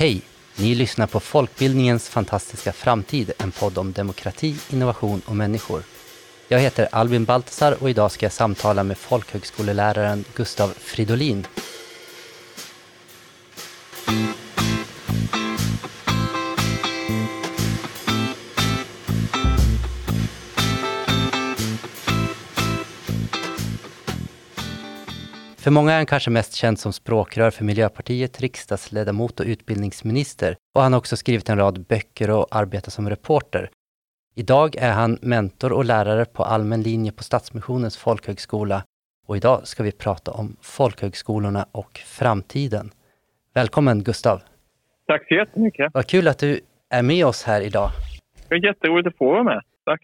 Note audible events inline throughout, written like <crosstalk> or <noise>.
Hej! Ni lyssnar på Folkbildningens fantastiska framtid, en podd om demokrati, innovation och människor. Jag heter Albin Baltasar och idag ska jag samtala med folkhögskoleläraren Gustav Fridolin. För många är han kanske mest känd som språkrör för Miljöpartiet, riksdagsledamot och utbildningsminister. Och han har också skrivit en rad böcker och arbetat som reporter. Idag är han mentor och lärare på allmän linje på Stadsmissionens folkhögskola. Och idag ska vi prata om folkhögskolorna och framtiden. Välkommen Gustav! Tack så jättemycket! Vad kul att du är med oss här idag. Det är jätteroligt att få vara med. Tack!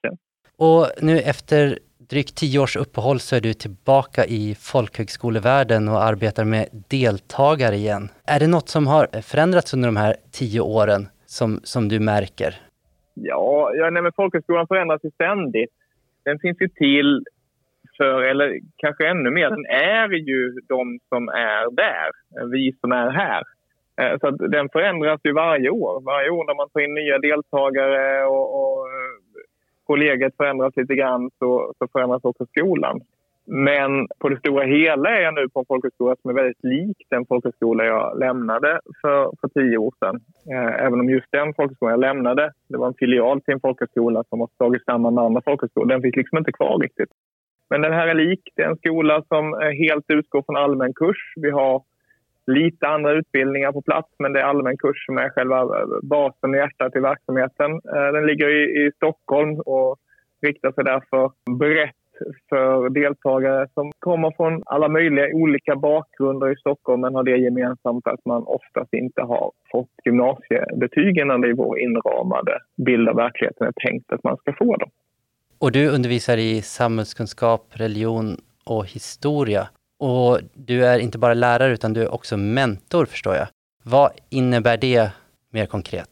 Och nu efter drygt tio års uppehåll så är du tillbaka i folkhögskolevärlden och arbetar med deltagare igen. Är det något som har förändrats under de här tio åren som, som du märker? Ja, ja nej, men folkhögskolan förändras ju ständigt. Den finns ju till för, eller kanske ännu mer, den är ju de som är där, vi som är här. Eh, så den förändras ju varje år. Varje år när man tar in nya deltagare och, och kollegiet förändras lite grann så, så förändras också skolan. Men på det stora hela är jag nu på en folkhögskola som är väldigt lik den folkhögskola jag lämnade för, för tio år sedan. Eh, även om just den folkhögskolan jag lämnade, det var en filial till en folkhögskola som har slagits samman med andra folkhögskolor. Den finns liksom inte kvar riktigt. Men den här är lik. Det är en skola som eh, helt utgår från allmän kurs. Vi har lite andra utbildningar på plats men det är allmän kurs som är själva eh, basen och hjärtat i verksamheten. Eh, den ligger i, i Stockholm och riktar sig därför brett för deltagare som kommer från alla möjliga olika bakgrunder i Stockholm men har det gemensamt att man oftast inte har fått gymnasiebetyg innan det i vår inramade bild av verkligheten är tänkt att man ska få dem. Och du undervisar i samhällskunskap, religion och historia. Och du är inte bara lärare utan du är också mentor förstår jag. Vad innebär det mer konkret?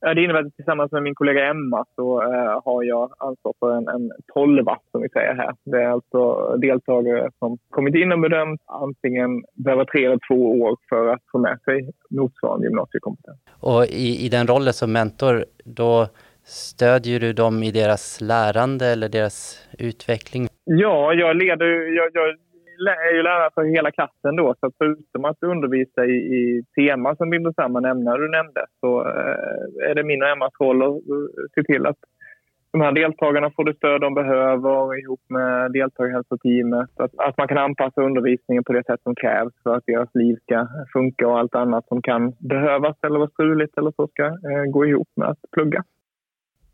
Det innebär att tillsammans med min kollega Emma så uh, har jag ansvar för en, en tolva som vi säger här. Det är alltså deltagare som kommit in och bedömt antingen behöver tre eller två år för att få med sig motsvarande gymnasiekompetens. Och i, i den rollen som mentor, då stödjer du dem i deras lärande eller deras utveckling? Ja, jag leder, jag, jag är ju lärare för hela klassen då, så förutom att undervisa i, i teman som binder samman ämnen du nämnde så eh, är det min och Emmas roll att eh, se till att de här deltagarna får det stöd de behöver ihop med deltagarhälsoteamet. Att, att man kan anpassa undervisningen på det sätt som krävs för att deras liv ska funka och allt annat som kan behövas eller vara struligt eller så ska eh, gå ihop med att plugga.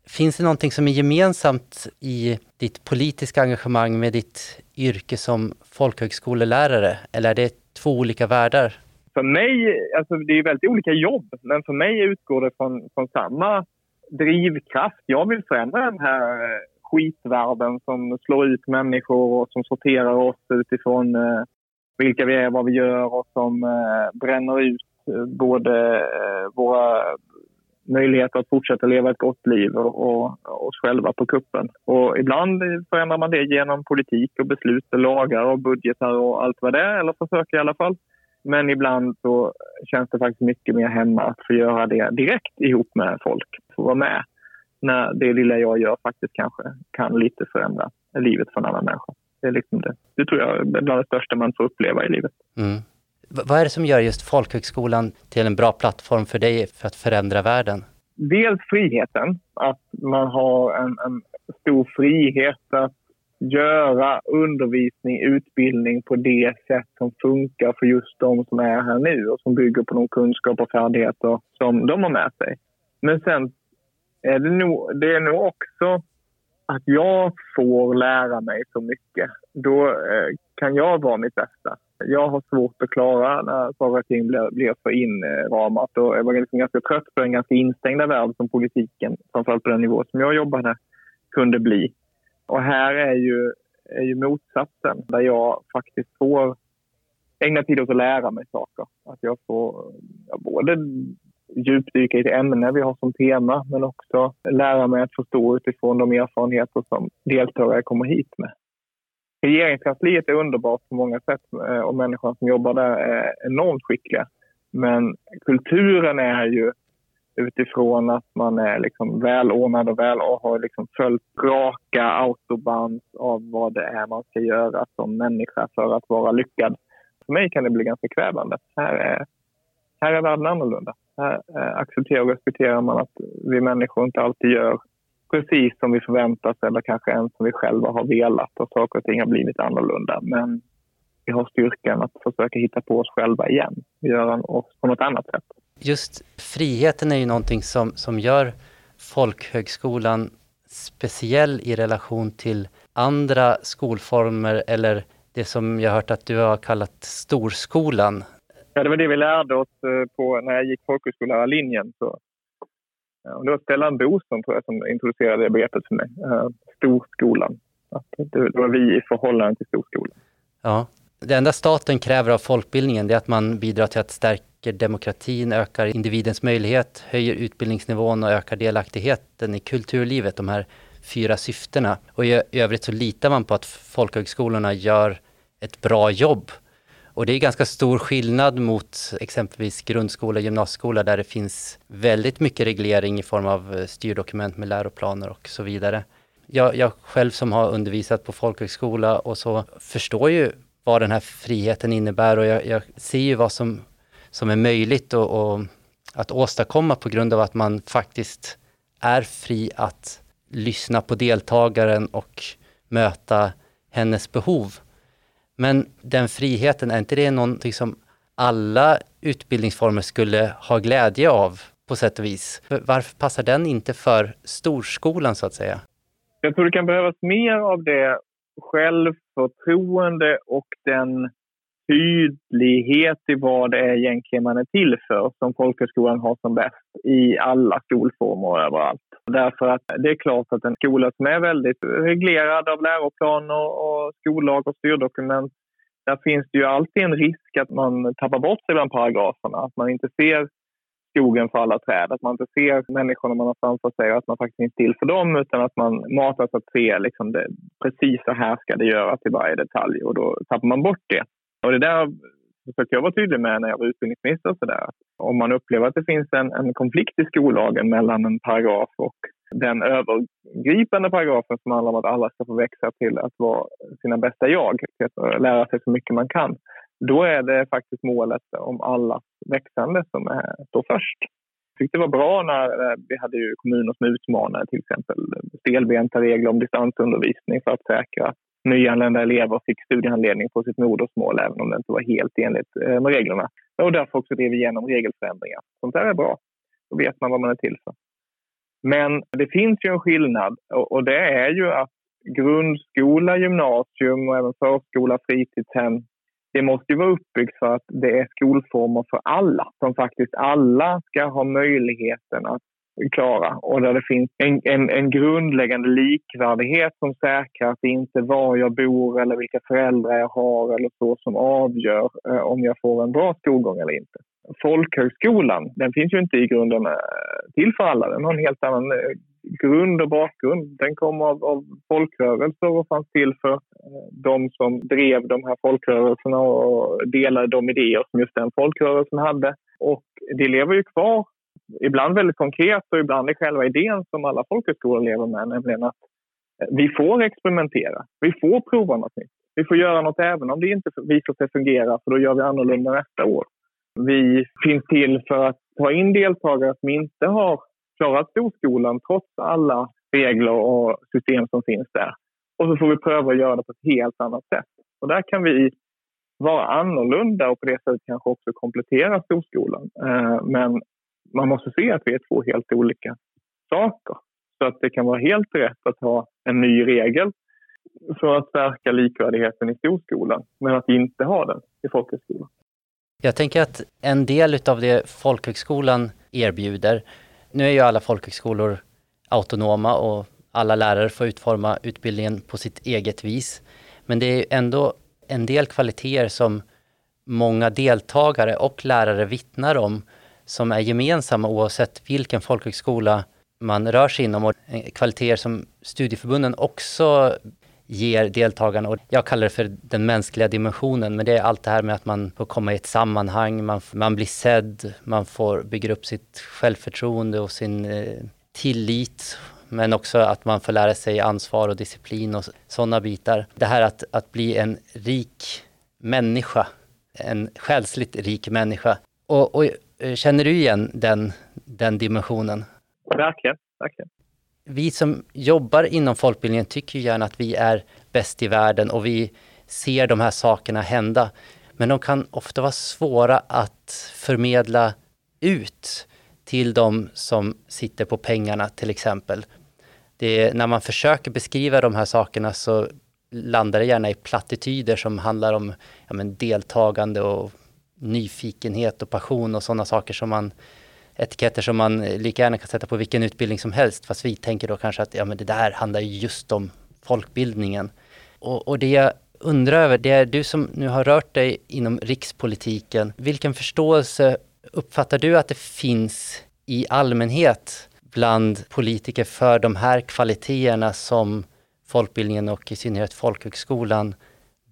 Finns det någonting som är gemensamt i ditt politiska engagemang med ditt yrke som folkhögskolelärare? Eller är det två olika världar? För mig, alltså det är väldigt olika jobb, men för mig utgår det från, från samma drivkraft. Jag vill förändra den här eh, skitvärlden som slår ut människor och som sorterar oss utifrån eh, vilka vi är, vad vi gör och som eh, bränner ut både våra möjlighet att fortsätta leva ett gott liv och, och oss själva på kuppen. Och ibland förändrar man det genom politik och beslut och lagar och budgetar och allt vad det är, eller försöker i alla fall. Men ibland så känns det faktiskt mycket mer hemma att få göra det direkt ihop med folk. Få vara med när det lilla jag gör faktiskt kanske kan lite förändra livet för en annan människa. Det är liksom det. Det tror jag är bland det största man får uppleva i livet. Mm. Vad är det som gör just folkhögskolan till en bra plattform för dig för att förändra världen? Dels friheten, att man har en, en stor frihet att göra undervisning, utbildning på det sätt som funkar för just de som är här nu och som bygger på de kunskaper och färdigheter som de har med sig. Men sen är det nog, det är nog också att jag får lära mig så mycket. Då eh, kan jag vara mitt bästa jag har svårt att klara när saker och ting blir, blir för inramat. Och jag var liksom ganska trött på den ganska instängda värld som politiken, framförallt på den nivå som jag jobbade, kunde bli. Och här är ju, är ju motsatsen, där jag faktiskt får ägna tid åt att lära mig saker. Att jag får ja, både djupdyka i ett ämne vi har som tema men också lära mig att förstå utifrån de erfarenheter som deltagare kommer hit med. Regeringskansliet är underbart på många sätt eh, och människorna som jobbar där är enormt skickliga. Men kulturen är ju utifrån att man är liksom välordnad och väl och har liksom följt raka autobans av vad det är man ska göra som människa för att vara lyckad. För mig kan det bli ganska kvävande. Här är, här är världen annorlunda. Här eh, accepterar och respekterar man att vi människor inte alltid gör precis som vi förväntas eller kanske ens som vi själva har velat och saker och ting har blivit annorlunda. Men vi har styrkan att försöka hitta på oss själva igen och göra oss på något annat sätt. Just friheten är ju någonting som, som gör folkhögskolan speciell i relation till andra skolformer eller det som jag hört att du har kallat storskolan. Ja, det var det vi lärde oss eh, på när jag gick folkhögskollärarlinjen. Så, det var Stellan Boström tror jag som introducerade det begreppet för mig. Eh, storskolan. Att det, det var vi i förhållande till storskolan. Ja, det enda staten kräver av folkbildningen är att man bidrar till att stärka demokratin, ökar individens möjlighet, höjer utbildningsnivån och ökar delaktigheten i kulturlivet, de här fyra syftena. Och i övrigt så litar man på att folkhögskolorna gör ett bra jobb. Och det är ganska stor skillnad mot exempelvis grundskola och gymnasieskola där det finns väldigt mycket reglering i form av eh, styrdokument med läroplaner och så vidare. Jag, jag själv som har undervisat på folkhögskola och så förstår ju vad den här friheten innebär och jag, jag ser ju vad som, som är möjligt och, och, att åstadkomma på grund av att man faktiskt är fri att lyssna på deltagaren och möta hennes behov. Men den friheten, är inte det någonting som alla utbildningsformer skulle ha glädje av på sätt och vis? Varför passar den inte för storskolan så att säga? Jag tror det kan behövas mer av det självförtroende och den tydlighet i vad det är egentligen man är till för som folkhögskolan har som bäst i alla skolformer och överallt. Därför att det är klart att en skola som är väldigt reglerad av läroplaner och skollag och styrdokument där finns det ju alltid en risk att man tappar bort sig bland paragraferna. Att man inte ser skogen för alla träd. Att man inte ser människorna man har framför sig och att man faktiskt inte är till för dem utan att man matas att se liksom det, precis så här ska det göras i varje detalj och då tappar man bort det. Och det där försökte jag vara tydlig med när jag var utbildningsminister. Och så där. Om man upplever att det finns en, en konflikt i skollagen mellan en paragraf och den övergripande paragrafen som handlar om att alla ska få växa till att vara sina bästa jag, att lära sig så mycket man kan. Då är det faktiskt målet om allas växande som är, står först. Jag tyckte det var bra när eh, vi hade ju kommuner som utmanade till exempel stelbenta regler om distansundervisning för att säkra att nyanlända elever fick studiehandledning på sitt modersmål även om det inte var helt enligt eh, med reglerna. Och därför också drev vi igenom regelförändringar. Sånt där är bra. Då vet man vad man är till för. Men det finns ju en skillnad och det är ju att grundskola, gymnasium och även förskola, fritidshem det måste ju vara uppbyggt för att det är skolformer för alla. Som faktiskt alla ska ha möjligheten att klara och där det finns en, en, en grundläggande likvärdighet som säkrar att det inte är var jag bor eller vilka föräldrar jag har eller så som avgör eh, om jag får en bra skolgång eller inte. Folkhögskolan, den finns ju inte i grunden eh, till för alla. Den har en helt annan eh, grund och bakgrund. Den kom av, av folkrörelser och fanns till för eh, de som drev de här folkrörelserna och delade de idéer som just den folkrörelsen hade. Och det lever ju kvar, ibland väldigt konkret och ibland i själva idén som alla folkhögskolor lever med, nämligen att eh, vi får experimentera. Vi får prova något nytt. Vi får göra något även om det inte visar sig fungera, för då gör vi annorlunda nästa år. Vi finns till för att ta in deltagare som inte har klarat storskolan trots alla regler och system som finns där. Och så får vi pröva att göra det på ett helt annat sätt. Och där kan vi vara annorlunda och på det sättet kanske också komplettera storskolan. Eh, men man måste se att vi är två helt olika saker. Så att det kan vara helt rätt att ha en ny regel för att stärka likvärdigheten i storskolan, men att inte ha den i folkhögskolan. Jag tänker att en del av det folkhögskolan erbjuder nu är ju alla folkhögskolor autonoma och alla lärare får utforma utbildningen på sitt eget vis. Men det är ändå en del kvaliteter som många deltagare och lärare vittnar om som är gemensamma oavsett vilken folkhögskola man rör sig inom och kvaliteter som studieförbunden också ger deltagarna. Och jag kallar det för den mänskliga dimensionen, men det är allt det här med att man får komma i ett sammanhang, man, man blir sedd, man får bygga upp sitt självförtroende och sin eh, tillit men också att man får lära sig ansvar och disciplin och sådana bitar. Det här att, att bli en rik människa, en själsligt rik människa. Och, och känner du igen den, den dimensionen? Verkligen, verkligen. Vi som jobbar inom folkbildningen tycker ju gärna att vi är bäst i världen och vi ser de här sakerna hända. Men de kan ofta vara svåra att förmedla ut till de som sitter på pengarna till exempel det, när man försöker beskriva de här sakerna så landar det gärna i plattityder som handlar om ja, deltagande och nyfikenhet och passion och sådana saker som man etiketter som man eh, lika gärna kan sätta på vilken utbildning som helst. Fast vi tänker då kanske att ja, men det där handlar just om folkbildningen. Och, och det jag undrar över, det är du som nu har rört dig inom rikspolitiken. Vilken förståelse uppfattar du att det finns i allmänhet bland politiker för de här kvaliteterna som folkbildningen och i synnerhet folkhögskolan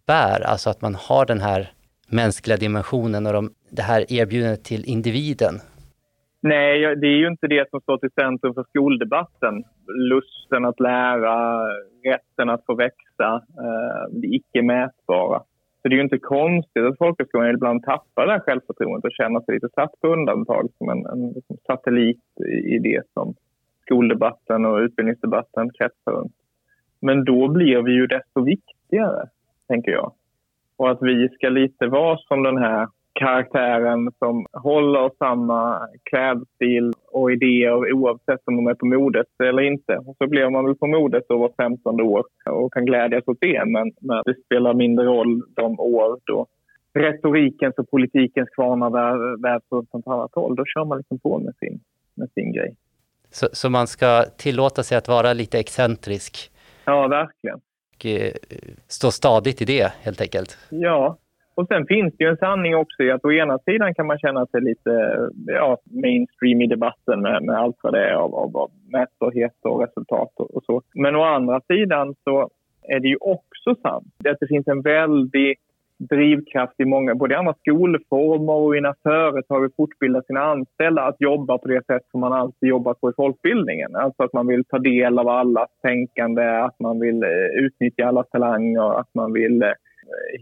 bär. Alltså att man har den här mänskliga dimensionen och de, det här erbjudandet till individen. Nej, det är ju inte det som står till centrum för skoldebatten. Lusten att lära, rätten att få växa, eh, det icke mätbara. Så det är ju inte konstigt att folkhögskolan ibland tappar det här självförtroendet och känner sig lite satt på undantag som en, en liksom satellit i det som skoldebatten och utbildningsdebatten kretsar runt. Men då blir vi ju desto viktigare, tänker jag. Och att vi ska lite vara som den här karaktären som håller samma klädstil och idéer oavsett om de är på modet eller inte. Och så blir man väl på modet då var 15 år och kan glädjas åt det men, men det spelar mindre roll de år då retorikens och politikens kvarnar vävs runt åt annat håll. Då kör man liksom på med sin, med sin grej. Så, så man ska tillåta sig att vara lite excentrisk? Ja, verkligen. Och eh, stå stadigt i det helt enkelt? Ja, och sen finns det ju en sanning också i att å ena sidan kan man känna sig lite ja, mainstream i debatten med, med allt vad det är av, av, av mätbarhet och resultat och, och, så. Men å andra sidan så är det ju också sant att det finns en väldig drivkraft i många, både i andra skolformer och i när företag vill fortbilda sina anställda att jobba på det sätt som man alltid jobbat på i folkbildningen. Alltså att man vill ta del av allas tänkande, att man vill eh, utnyttja allas talanger, att man vill eh,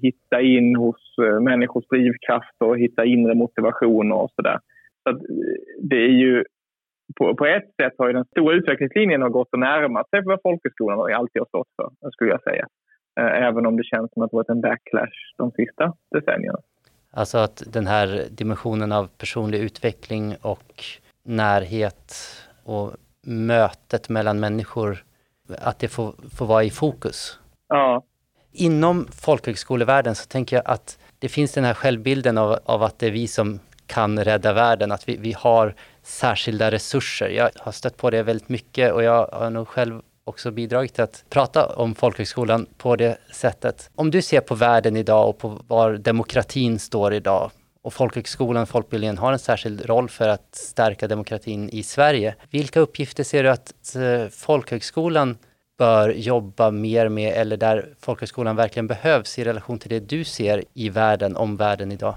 hitta in hos eh, människors drivkrafter och hitta inre motivationer och sådär. Så, så det är ju på, på, ett sätt har ju den stora utvecklingslinjen gått att närma sig vad folkhögskolan alltid har stått för, skulle jag säga. Eh, även om det känns som att det varit en backlash de sista decennierna. Alltså att den här dimensionen av personlig utveckling och närhet och mötet mellan människor, att det får, får vara i fokus. Ja. Inom folkhögskolevärlden så tänker jag att det finns den här självbilden av, av att det är vi som kan rädda världen, att vi, vi har särskilda resurser. Jag har stött på det väldigt mycket och jag har nog själv också bidragit till att prata om folkhögskolan på det sättet. Om du ser på världen idag och på var demokratin står idag och folkhögskolan och folkbildningen har en särskild roll för att stärka demokratin i Sverige. Vilka uppgifter ser du att eh, folkhögskolan bör jobba mer med eller där folkhögskolan verkligen behövs i relation till det du ser i världen, om världen idag?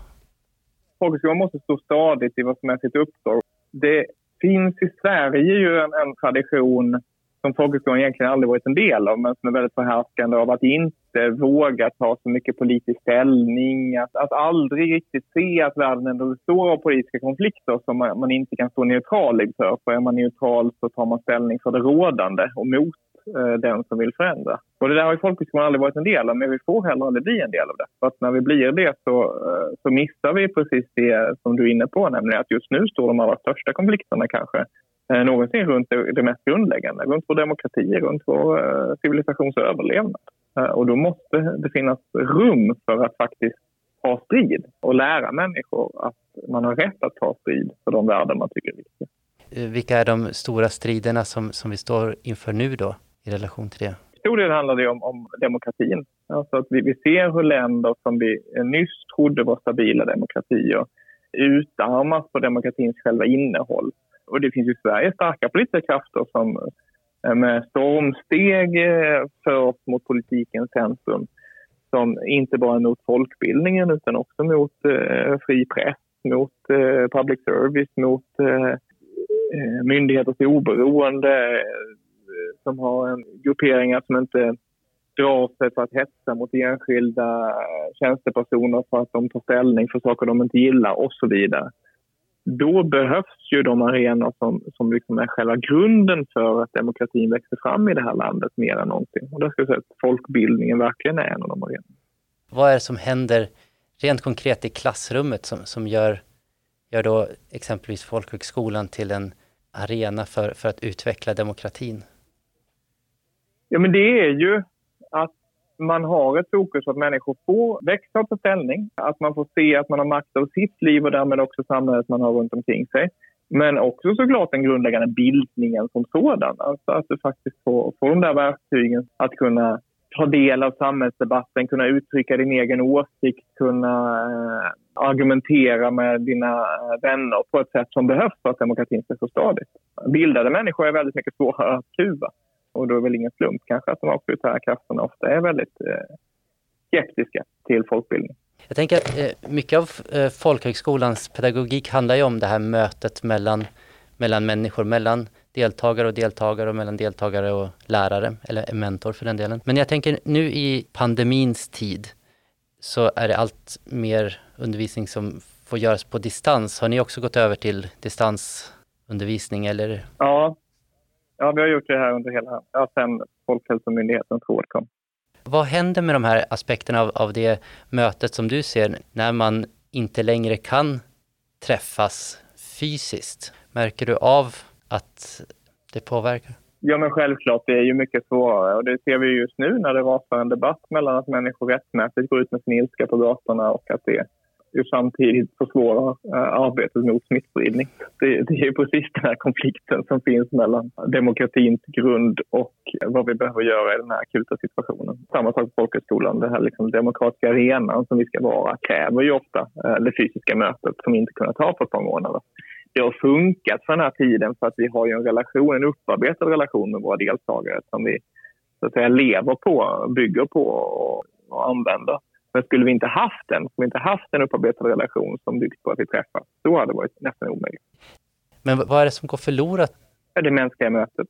Folkhögskolan måste stå stadigt i vad som är sitt uppdrag. Det finns i Sverige ju en, en tradition som folkhögskolan egentligen aldrig varit en del av men som är väldigt förhärskande av att inte våga ta så mycket politisk ställning. Att, att aldrig riktigt se att världen ändå består av politiska konflikter som man, man inte kan stå neutral inför. För är man neutral så tar man ställning för det rådande och mot eh, den som vill förändra. Och det där har ju folkhögskolan liksom aldrig varit en del av men vi får heller aldrig bli en del av det. För att när vi blir det så, eh, så missar vi precis det som du är inne på nämligen att just nu står de allra största konflikterna kanske eh, någonsin runt det, det, mest grundläggande, runt vår demokrati, runt vår eh, civilisations överlevnad. Eh, och då måste det finnas rum för att faktiskt ta strid och lära människor att man har rätt att ta strid för de värden man tycker är viktiga. Eh, vilka är de stora striderna som, som vi står inför nu då i relation till det? Stor del handlar det om, om demokratin. Alltså att vi, vi ser hur länder som vi nyss trodde var stabila demokratier utarmas på demokratins själva innehåll. Och det finns i Sverige starka politiska krafter som eh, med stormsteg eh, förs mot politikens centrum som inte bara mot folkbildningen utan också mot eh, fri press, mot public service, mot myndigheters oberoende som har en grupperingar som inte drar sig för att hetsa mot enskilda tjänstepersoner för att de tar ställning för saker de inte gillar och så vidare. Då behövs ju de arenor som, som liksom är själva grunden för att demokratin växer fram i det här landet mer än någonting. Och där ska jag säga att folkbildningen verkligen är en av de arenorna. Vad är det som händer rent konkret i klassrummet som, som gör, gör då exempelvis folkhögskolan till en arena för, för att utveckla demokratin? Ja, men det är ju man har ett fokus på att människor får växa och ta ställning. Att man får se att man har makt över sitt liv och därmed också samhället man har runt omkring sig. Men också såklart den grundläggande bildningen som sådan. Alltså att du faktiskt får, får de där verktygen att kunna ta del av samhällsdebatten, kunna uttrycka din egen åsikt, kunna eh, argumentera med dina eh, vänner på ett sätt som behövs för att demokratin ska stå stadigt. Bildade människor är väldigt mycket svårare att kuva. Och då är det väl ingen slump kanske att de auktoritära krafterna ofta är väldigt eh, skeptiska till folkbildning. Jag tänker att eh, mycket av eh, folkhögskolans pedagogik handlar ju om det här mötet mellan, mellan människor, mellan deltagare och deltagare och mellan deltagare och lärare, eller mentor för den delen. Men jag tänker nu i pandemins tid så är det allt mer undervisning som får göras på distans. Har ni också gått över till distansundervisning eller? Ja, Ja, vi har gjort det här under hela, ja, sen Folkhälsomyndighetens råd kom. Vad händer med de här aspekterna av, av det mötet som du ser när man inte längre kan träffas fysiskt? Märker du av att det påverkar? Ja, men självklart. Det är ju mycket svårare. Och det ser vi just nu när det rasar en debatt mellan att människor rättmätigt går ut med sin ilska på gatorna och att det ju samtidigt försvårar eh, arbetet mot smittspridning. Det, det är precis den här konflikten som finns mellan demokratins grund och vad vi behöver göra i den här akuta situationen. Samma sak på folkhögskolan. Den här liksom demokratiska arenan som vi ska vara kräver ju ofta eh, det fysiska mötet som vi inte kunnat ha på ett par månader. Det har funkat för den här tiden för att vi har en relation, en upparbetad relation med våra deltagare som vi så att säga lever på, bygger på och, och använder. Men skulle vi inte haft den, skulle vi inte haft en upparbetad relation som byggt på att vi träffas, då hade det varit nästan omöjligt. Men vad är det som går förlorat? Det mänskliga mötet.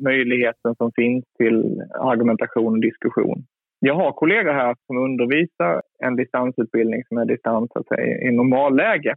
Möjligheten som finns till argumentation och diskussion. Jag har kollegor här som undervisar en distansutbildning som är distans säga, i normalläge.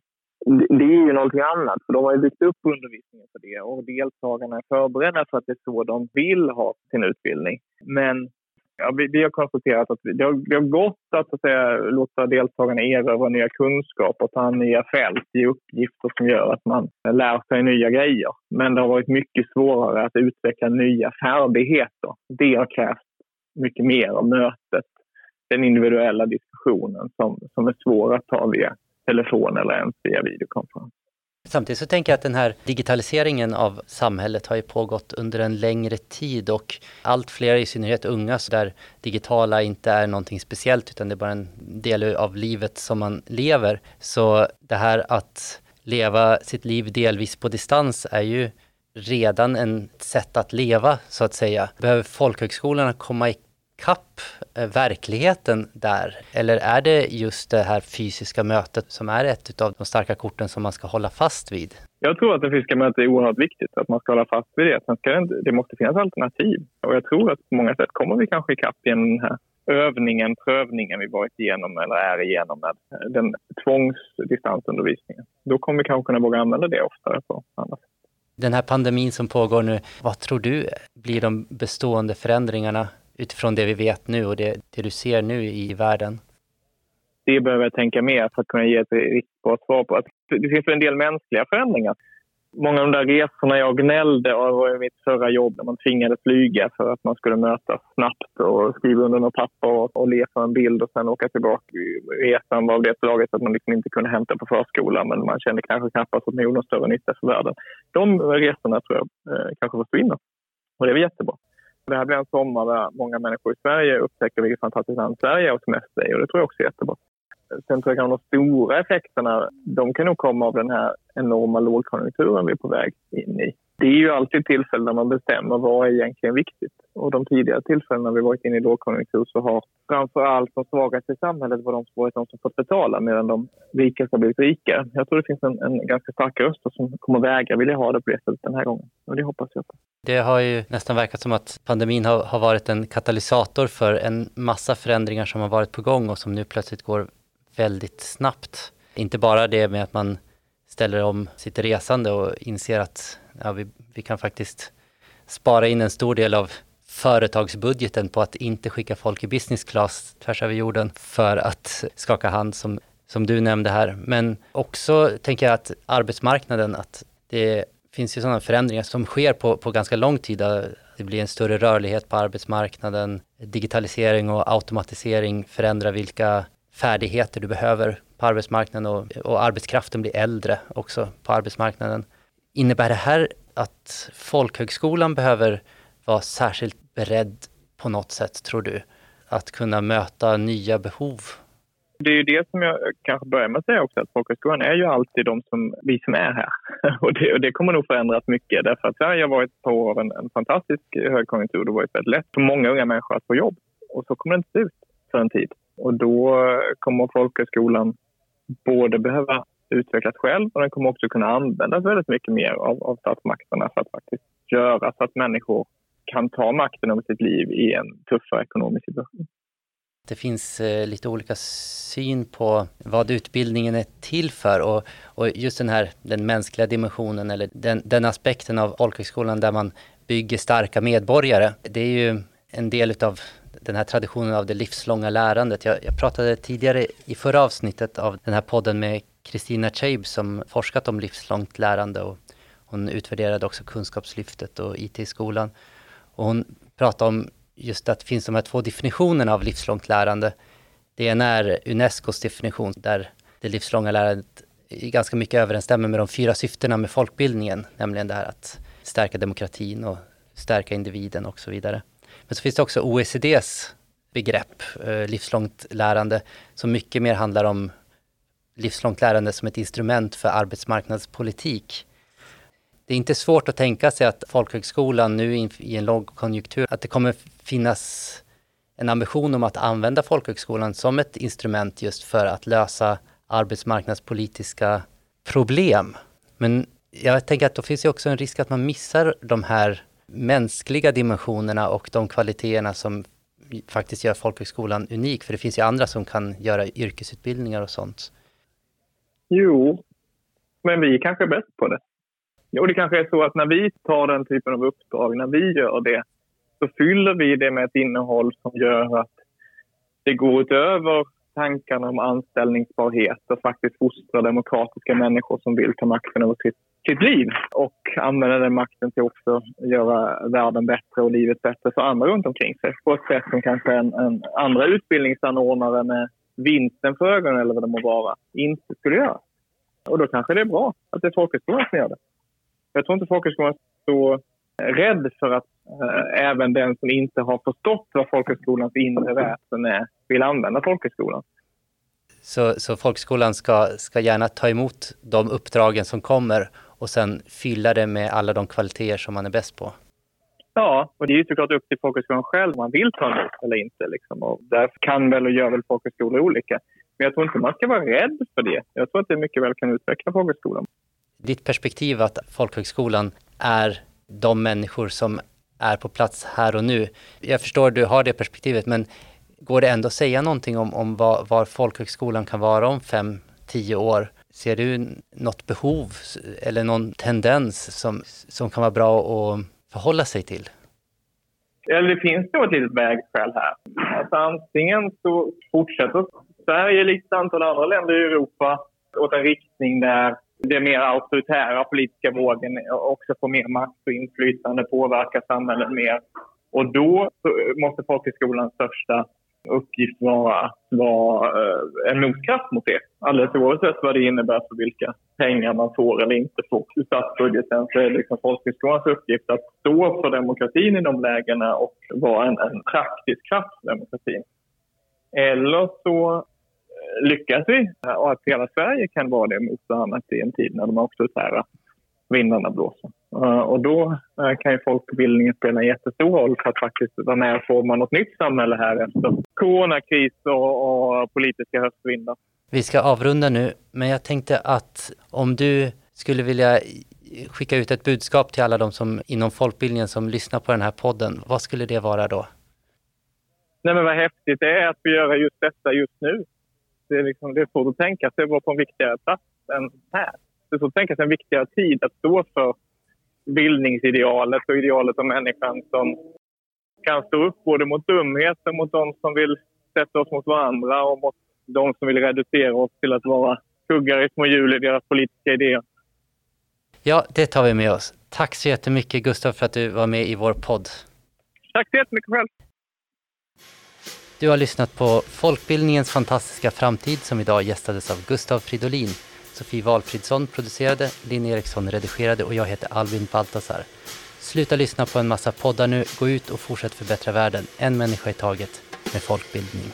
Det är ju någonting annat, för de har byggt upp undervisningen för det och deltagarna är förberedda för att det är så de vill ha sin utbildning. Men Ja, vi, vi, har konstaterat att det har, det har gått att, att säga, låta deltagarna erövra nya kunskaper, ta nya fält i uppgifter som gör att man lär sig nya grejer. Men det har varit mycket svårare att utveckla nya färdigheter. Det har krävt mycket mer av mötet, den individuella diskussionen som, som är svår att ta via telefon eller ens via videokonferens. Samtidigt så tänker jag att den här digitaliseringen av samhället har ju pågått under en längre tid och allt fler, i synnerhet unga, så där digitala inte är någonting speciellt utan det är bara en del av livet som man lever. Så det här att leva sitt liv delvis på distans är ju redan ett sätt att leva så att säga. Behöver folkhögskolorna komma ikapp ikapp eh, verkligheten där? Eller är det just det här fysiska mötet som är ett av de starka korten som man ska hålla fast vid? Jag tror att det fysiska mötet är oerhört viktigt, att man ska hålla fast vid det. Sen ska det, det måste finnas alternativ. Och jag tror att på många sätt kommer vi kanske ikapp genom den här övningen, prövningen vi varit igenom eller är igenom med den tvångsdistansundervisningen. Då kommer vi kanske kunna våga använda det oftare på andra sätt. Den här pandemin som pågår nu, vad tror du blir de bestående förändringarna utifrån det vi vet nu och det, det du ser nu i världen? Det behöver jag tänka mer för att kunna ge ett riktigt bra svar på. Alltså, det finns en del mänskliga förändringar. Många av de där resorna jag gnällde av i mitt förra jobb när man tvingades flyga för att man skulle mötas snabbt och skriva under något papper och, och le för en bild och sen åka tillbaka. Resan var av det slaget att man liksom inte kunde hämta på förskolan men man kände kanske knappast att man gjorde någon större nytta för världen. De resorna tror jag eh, kanske försvinner och det är väl jättebra. Det här blir en sommar där många människor i Sverige upptäcker vilket fantastiskt land Sverige är och semester i och det tror jag också är jättebra. Sen tror jag att de stora effekterna, de kan nog komma av den här enorma lågkonjunkturen vi är på väg in i det är ju alltid tillfällen när man bestämmer vad är egentligen viktigt. Och de tidigare tillfällena när vi varit inne i lågkonjunktur så har framför allt de svagaste i samhället varit de som varit de som fått betala medan de rikaste har blivit rikare. Jag tror det finns en, en ganska stark röst som kommer vägra vilja ha det på det sättet den här gången. Och det hoppas jag på. Det har ju nästan verkat som att pandemin har, har varit en katalysator för en massa förändringar som har varit på gång och som nu plötsligt går väldigt snabbt. Inte bara det med att man ställer om sitt resande och inser att ja, vi, vi kan faktiskt spara in en stor del av företagsbudgeten på att inte skicka folk i business class tvärs över jorden för att skaka hand som, som du nämnde här. Men också tänker jag att arbetsmarknaden, att det finns ju sådana förändringar som sker på, på ganska lång tid. Det blir en större rörlighet på arbetsmarknaden. Digitalisering och automatisering förändrar vilka färdigheter du behöver på arbetsmarknaden och, och arbetskraften blir äldre också på arbetsmarknaden. Innebär det här att folkhögskolan behöver vara särskilt beredd på något sätt, tror du? Att kunna möta nya behov? Det är ju det som jag kanske börjar med att säga också, att folkhögskolan är ju alltid de som, vi som är här. <laughs> Och det, och det kommer nog förändras mycket därför att Sverige har varit på en, en fantastisk högkonjunktur. Det har varit väldigt lätt för många unga människor att få jobb. Och så kommer det inte se ut för en tid. Och då kommer folkhögskolan både behöva utvecklas själv och den kommer också kunna användas väldigt mycket mer av, av statsmakterna för att faktiskt göra så att människor kan ta makten över sitt liv i en tuffare ekonomisk situation. Det finns eh, lite olika syn på vad utbildningen är till för och, och just den här den mänskliga dimensionen eller den, den aspekten av folkhögskolan där man bygger starka medborgare. Det är ju en del av den här traditionen av det livslånga lärandet. Jag, jag, pratade tidigare i förra avsnittet av den här podden med Kristina Chabe som forskat om livslångt lärande och hon utvärderade också Kunskapslyftet och IT i skolan. Och hon pratade om just att det finns de här två definitionerna av livslångt lärande. Det ena är Unescos definition där det livslånga lärandet ganska mycket överensstämmer med de fyra syftena med folkbildningen, nämligen det här att stärka demokratin och stärka individen och så vidare. Men så finns det också OECDs begrepp, eh, livslångt lärande, som mycket mer handlar om livslångt lärande som ett instrument för arbetsmarknadspolitik. Det är inte svårt att tänka sig att folkhögskolan nu i en lågkonjunktur, att det kommer finnas en ambition om att använda folkhögskolan som ett instrument just för att lösa arbetsmarknadspolitiska problem. Men jag tänker att då finns det också en risk att man missar de här mänskliga dimensionerna och de kvaliteterna som faktiskt gör folkhögskolan unik. För det finns ju andra som kan göra yrkesutbildningar och sånt. Jo, men vi är kanske bäst på det. Och det kanske är så att när vi tar den typen av uppdrag, när vi gör det, så fyller vi det med ett innehåll som gör att det går utöver tankarna om anställningsbarhet och faktiskt fostra demokratiska människor som vill ta makten över sitt sitt liv och använda den makten till också göra världen bättre och livet bättre för andra runt omkring sig på ett sätt som kanske en, en andra utbildningsanordnare med vinsten för ögonen eller vad det må vara inte skulle göra. Och då kanske det är bra att det är folkhögskolan som gör det. Jag tror inte folkhögskolan är så rädd för att eh, även den som inte har förstått vad folkhögskolans inre väsen är vill använda folkhögskolan. Så, så folkskolan ska, ska gärna ta emot de uppdragen som kommer och sen fylla det med alla de kvaliteter som man är bäst på. Ja, och det är ju såklart upp till folkhögskolan själv om man vill ta emot eller inte. Liksom. Och därför kan väl och gör väl folkhögskolor olika. Men jag tror inte man ska vara rädd för det. Jag tror att det mycket väl kan utveckla folkhögskolan. Ditt perspektiv att folkhögskolan är de människor som är på plats här och nu. Jag förstår att du har det perspektivet, men Går det ändå att säga någonting om, om var, var folkhögskolan kan vara om fem, tio år? Ser du något behov eller någon tendens som, som kan vara bra att förhålla sig till? Eller det finns nog ett litet vägskäl här. Alltså antingen så fortsätter Sverige, likt ett antal andra länder i Europa, åt en riktning där det mer auktoritära politiska vågen också får mer makt och inflytande, påverkar samhället mer. Och då måste folkhögskolans största uppgift vara att vara eh, en motkraft mot det. Alldeles oavsett vad det innebär för vilka pengar man får eller inte får i statsbudgeten så är det liksom folkhögskolans uppgift att stå för demokratin i de lägena och vara en, en praktisk kraft för demokratin. Eller så eh, lyckas vi och att hela Sverige kan vara det mot i en tid när de auktoritära vindarna blåser. Eh, och då eh, kan ju folkbildningen spela en jättestor roll för att faktiskt vara med och forma något nytt samhälle här efter coronakris och, och politiska höstvindar. Vi ska avrunda nu, men jag tänkte att om du skulle vilja skicka ut ett budskap till alla de som inom folkbildningen som lyssnar på den här podden, vad skulle det vara då? Nej men vad häftigt det är att få göra just detta just nu. Det är, liksom, det är svårt att tänka sig vara på en viktigare plats än här. Det är svårt att tänka sig en viktigare tid att stå för bildningsidealet och idealet om människan som kan stå upp både mot dumheter, mot de som vill sätta oss mot varandra och mot de som vill reducera oss till att vara kuggar i små hjul i deras politiska idéer. Ja, det tar vi med oss. Tack så jättemycket Gustav för att du var med i vår podd. Tack så jättemycket själv. Du har lyssnat på Folkbildningens fantastiska framtid som idag gästades av Gustav Fridolin. Sofie Walfridsson producerade, Linn Eriksson redigerade och jag heter Albin Baltasar. Sluta lyssna på en massa poddar nu, gå ut och fortsätt förbättra världen, en människa i taget, med folkbildning.